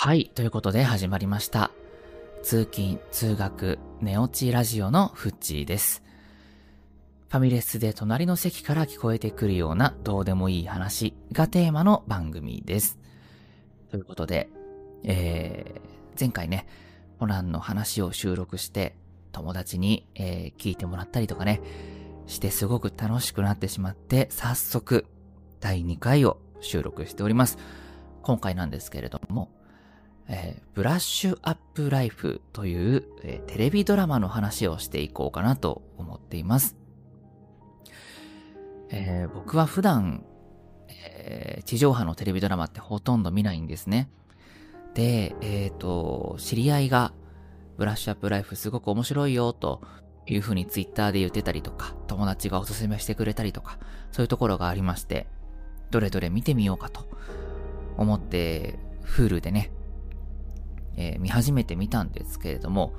はい、ということで始まりました。通勤、通学、寝落ちラジオのフッチーです。ファミレスで隣の席から聞こえてくるようなどうでもいい話がテーマの番組です。ということで、えー、前回ね、ホランの話を収録して友達に、えー聞いてもらったりとかね、してすごく楽しくなってしまって、早速、第2回を収録しております。今回なんですけれども、えーブラッシュアップライフという、えーテレビドラマの話をしていこうかなと思っています。えー僕は普段、え地上波のテレビドラマってほとんど見ないんですね。で、えっ、と、知り合いが、ブラッシュアップライフすごく面白いよ、というふうにツイッターで言ってたりとか、友達がおすすめしてくれたりとか、そういうところがありまして、どれどれ見てみようかと思って、Hulu でね、見始めてみたんですけれども、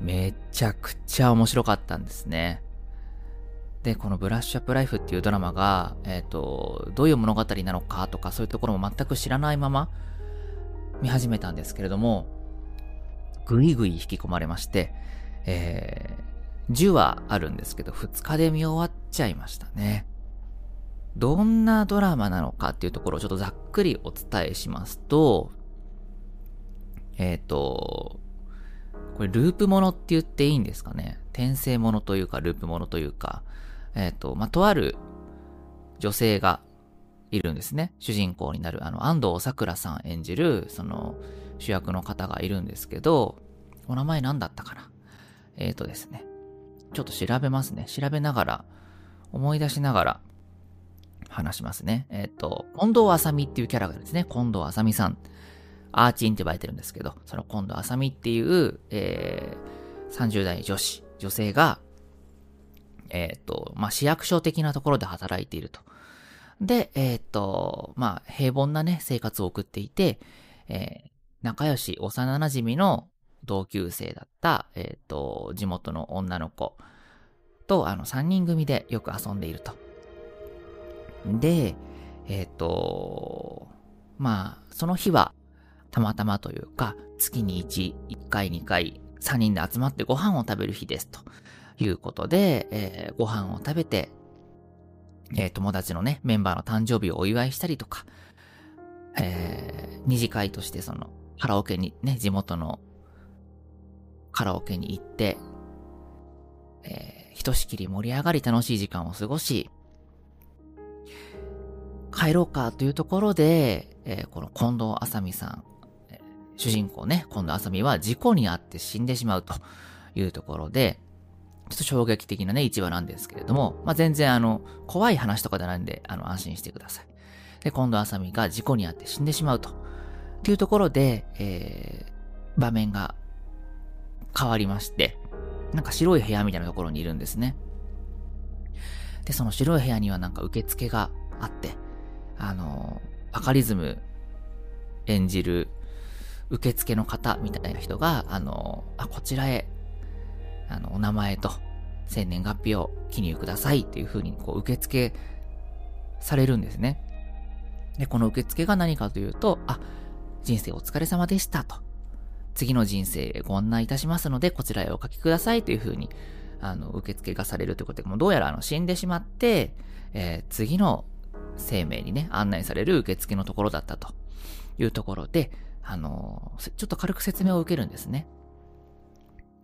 めちゃくちゃ面白かったんですね。で、このブラッシュアップライフっていうドラマが、えっ、と、どういう物語なのかとかそういうところも全く知らないまま見始めたんですけれども、ぐいぐい引き込まれまして、えー、10話あるんですけど、2日で見終わっちゃいましたね。どんなドラマなのかっていうところをちょっとざっくりお伝えしますと、えっ、と、これループものって言っていいんですかね？転生ものというかループものというか、えっ、と、まあ、とある女性がいるんですね。主人公になる、あの、安藤サクラさん演じる、その、主役の方がいるんですけど、お名前何だったかな？えっ、とですね。ちょっと調べますね。調べながら、思い出しながら、話しますね。えっ、と、近藤あさみっていうキャラがですね。近藤あさみさん。アーチンって呼ばれてるんですけど、その近藤あさみっていう、えー、30代女子、女性が、えっ、と、まあ、市役所的なところで働いていると。で、えっ、と、まあ、平凡なね、生活を送っていて、えー仲良し、幼馴染の同級生だった、えっ、と、地元の女の子と、あの、3人組でよく遊んでいると。で、えっ、と、まあ、その日は、たまたまというか、月に1、1回、2回、3人で集まってご飯を食べる日です。ということで、えーご飯を食べて、えー友達のね、メンバーの誕生日をお祝いしたりとか、えー二次会としてその、カラオケにね、地元のカラオケに行って、えーひとしきり盛り上がり楽しい時間を過ごし、帰ろうかというところで、えーこの近藤あさみさん、主人公ね、近藤あさみは事故に遭って死んでしまうというところで、ちょっと衝撃的なね、一話なんですけれども、まあ、全然あの、怖い話とかじゃないんで、あの、安心してください。で、近藤あさみが事故に遭って死んでしまうと。っていうところで、えー場面が変わりまして、なんか白い部屋みたいなところにいるんですね。で、その白い部屋にはなんか受付があって、あの、バカリズム演じる受付の方みたいな人が、あの、あ、こちらへ、あの、お名前と生年月日を記入くださいっていう風にこう受付されるんですね。で、この受付が何かというと、あ、人生お疲れ様でしたと。次の人生へご案内いたしますので、こちらへお書きくださいという風に、あの、受付がされるということで、もうどうやらあの死んでしまって、えー次の生命にね、案内される受付のところだったというところで、あのちょっと軽く説明を受けるんですね。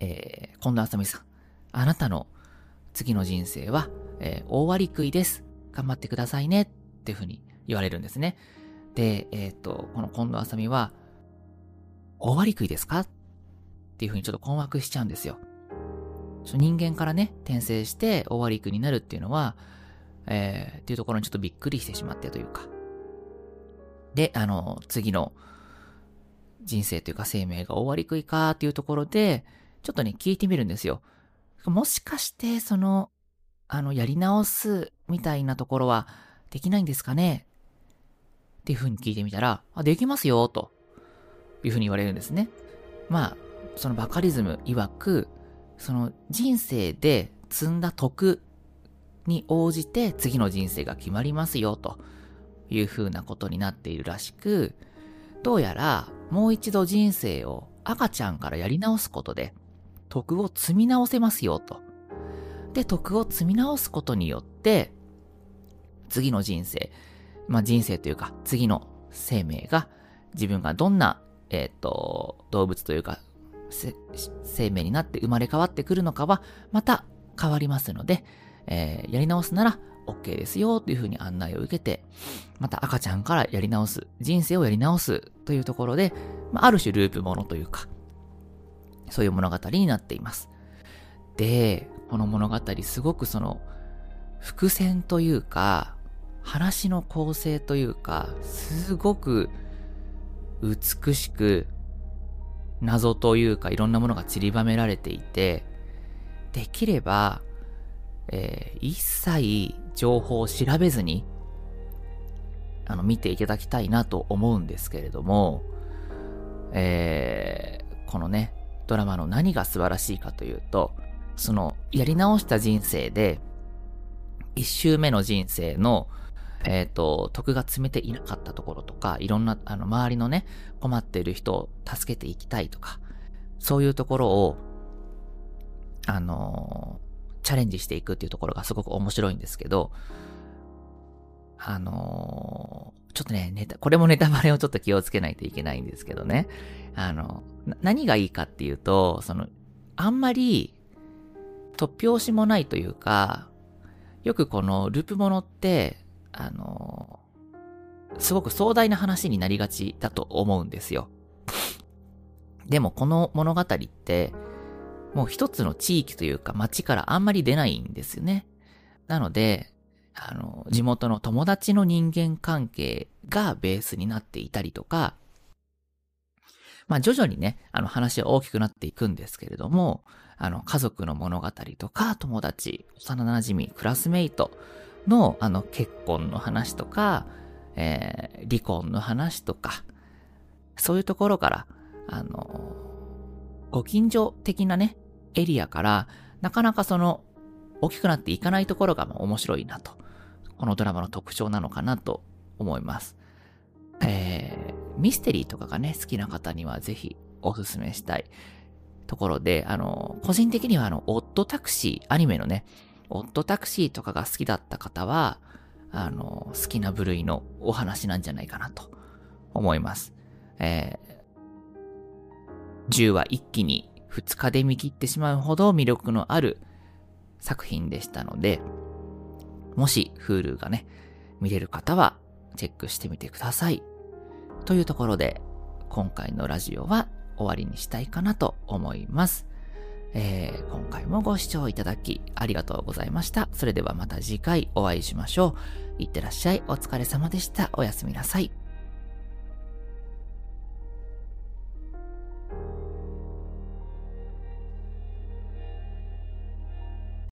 えー、近藤あさみさん、あなたの次の人生は、えー大割り食いです。頑張ってくださいね。っていうふうに言われるんですね。で、えっ、と、この近藤あさみは、大割り食いですか？っていうふうにちょっと困惑しちゃうんですよ。人間からね、転生して大割り食いになるっていうのは、えーっていうところにちょっとびっくりしてしまってというか。で、あの、次の人生というか生命が大割り食いかっていうところで、ちょっとね、聞いてみるんですよ。もしかして、その、あの、やり直すみたいなところはできないんですかね？っていうふうに聞いてみたら、あ、できますよ、というふうに言われるんですね。まあ、そのバカリズム曰く、その人生で積んだ徳に応じて次の人生が決まりますよ、というふうなことになっているらしく、どうやらもう一度人生を赤ちゃんからやり直すことで、徳を積み直せますよと。で、徳を積み直すことによって、次の人生、まあ人生というか、次の生命が、自分がどんな、えっ、ー、と、動物というか、生命になって生まれ変わってくるのかは、また変わりますので、えー、やり直すなら OK ですよというふうに案内を受けて、また赤ちゃんからやり直す、人生をやり直すというところで、まあ、ある種ループものというか、そういう物語になっています。で、この物語すごくその、伏線というか、話の構成というか、すごく美しく、謎というかいろんなものが散りばめられていて、できれば、えー、一切情報を調べずに、あの、見ていただきたいなと思うんですけれども、えー、このね、ドラマの何が素晴らしいかというと、その、やり直した人生で、一周目の人生の、えっ、ー、と、徳が積めていなかったところとか、いろんな、あの、周りのね、困っている人を助けていきたいとか、そういうところを、あのー、チャレンジしていくっていうところがすごく面白いんですけど、あのー、ちょっとね、ネタ、これもネタバレをちょっと気をつけないといけないんですけどね。あの、何がいいかっていうと、その、あんまり、突拍子もないというか、よくこのループものって、あの、すごく壮大な話になりがちだと思うんですよ。でもこの物語って、もう一つの地域というか街からあんまり出ないんですよね。なので、あの、地元の友達の人間関係がベースになっていたりとか、まあ徐々にね、あの話は大きくなっていくんですけれども、あの家族の物語とか友達、幼馴染、クラスメイトのあの結婚の話とか、えー、離婚の話とか、そういうところから、あの、ご近所的なね、エリアから、なかなかその、大きくなっていかないところが面白いなと。このドラマの特徴なのかなと思います。えー、ミステリーとかがね、好きな方にはぜひおすすめしたいところで、あの、個人的にはあの、オットタクシー、アニメのね、オットタクシーとかが好きだった方は、あの、好きな部類のお話なんじゃないかなと思います。えー、10話一気に2日で見切ってしまうほど魅力のある作品でしたので、もし Hulu がね、見れる方はチェックしてみてください。というところで、今回のラジオは終わりにしたいかなと思います。えー、今回もご視聴いただきありがとうございました。それではまた次回お会いしましょう。いってらっしゃい。お疲れ様でした。おやすみなさい。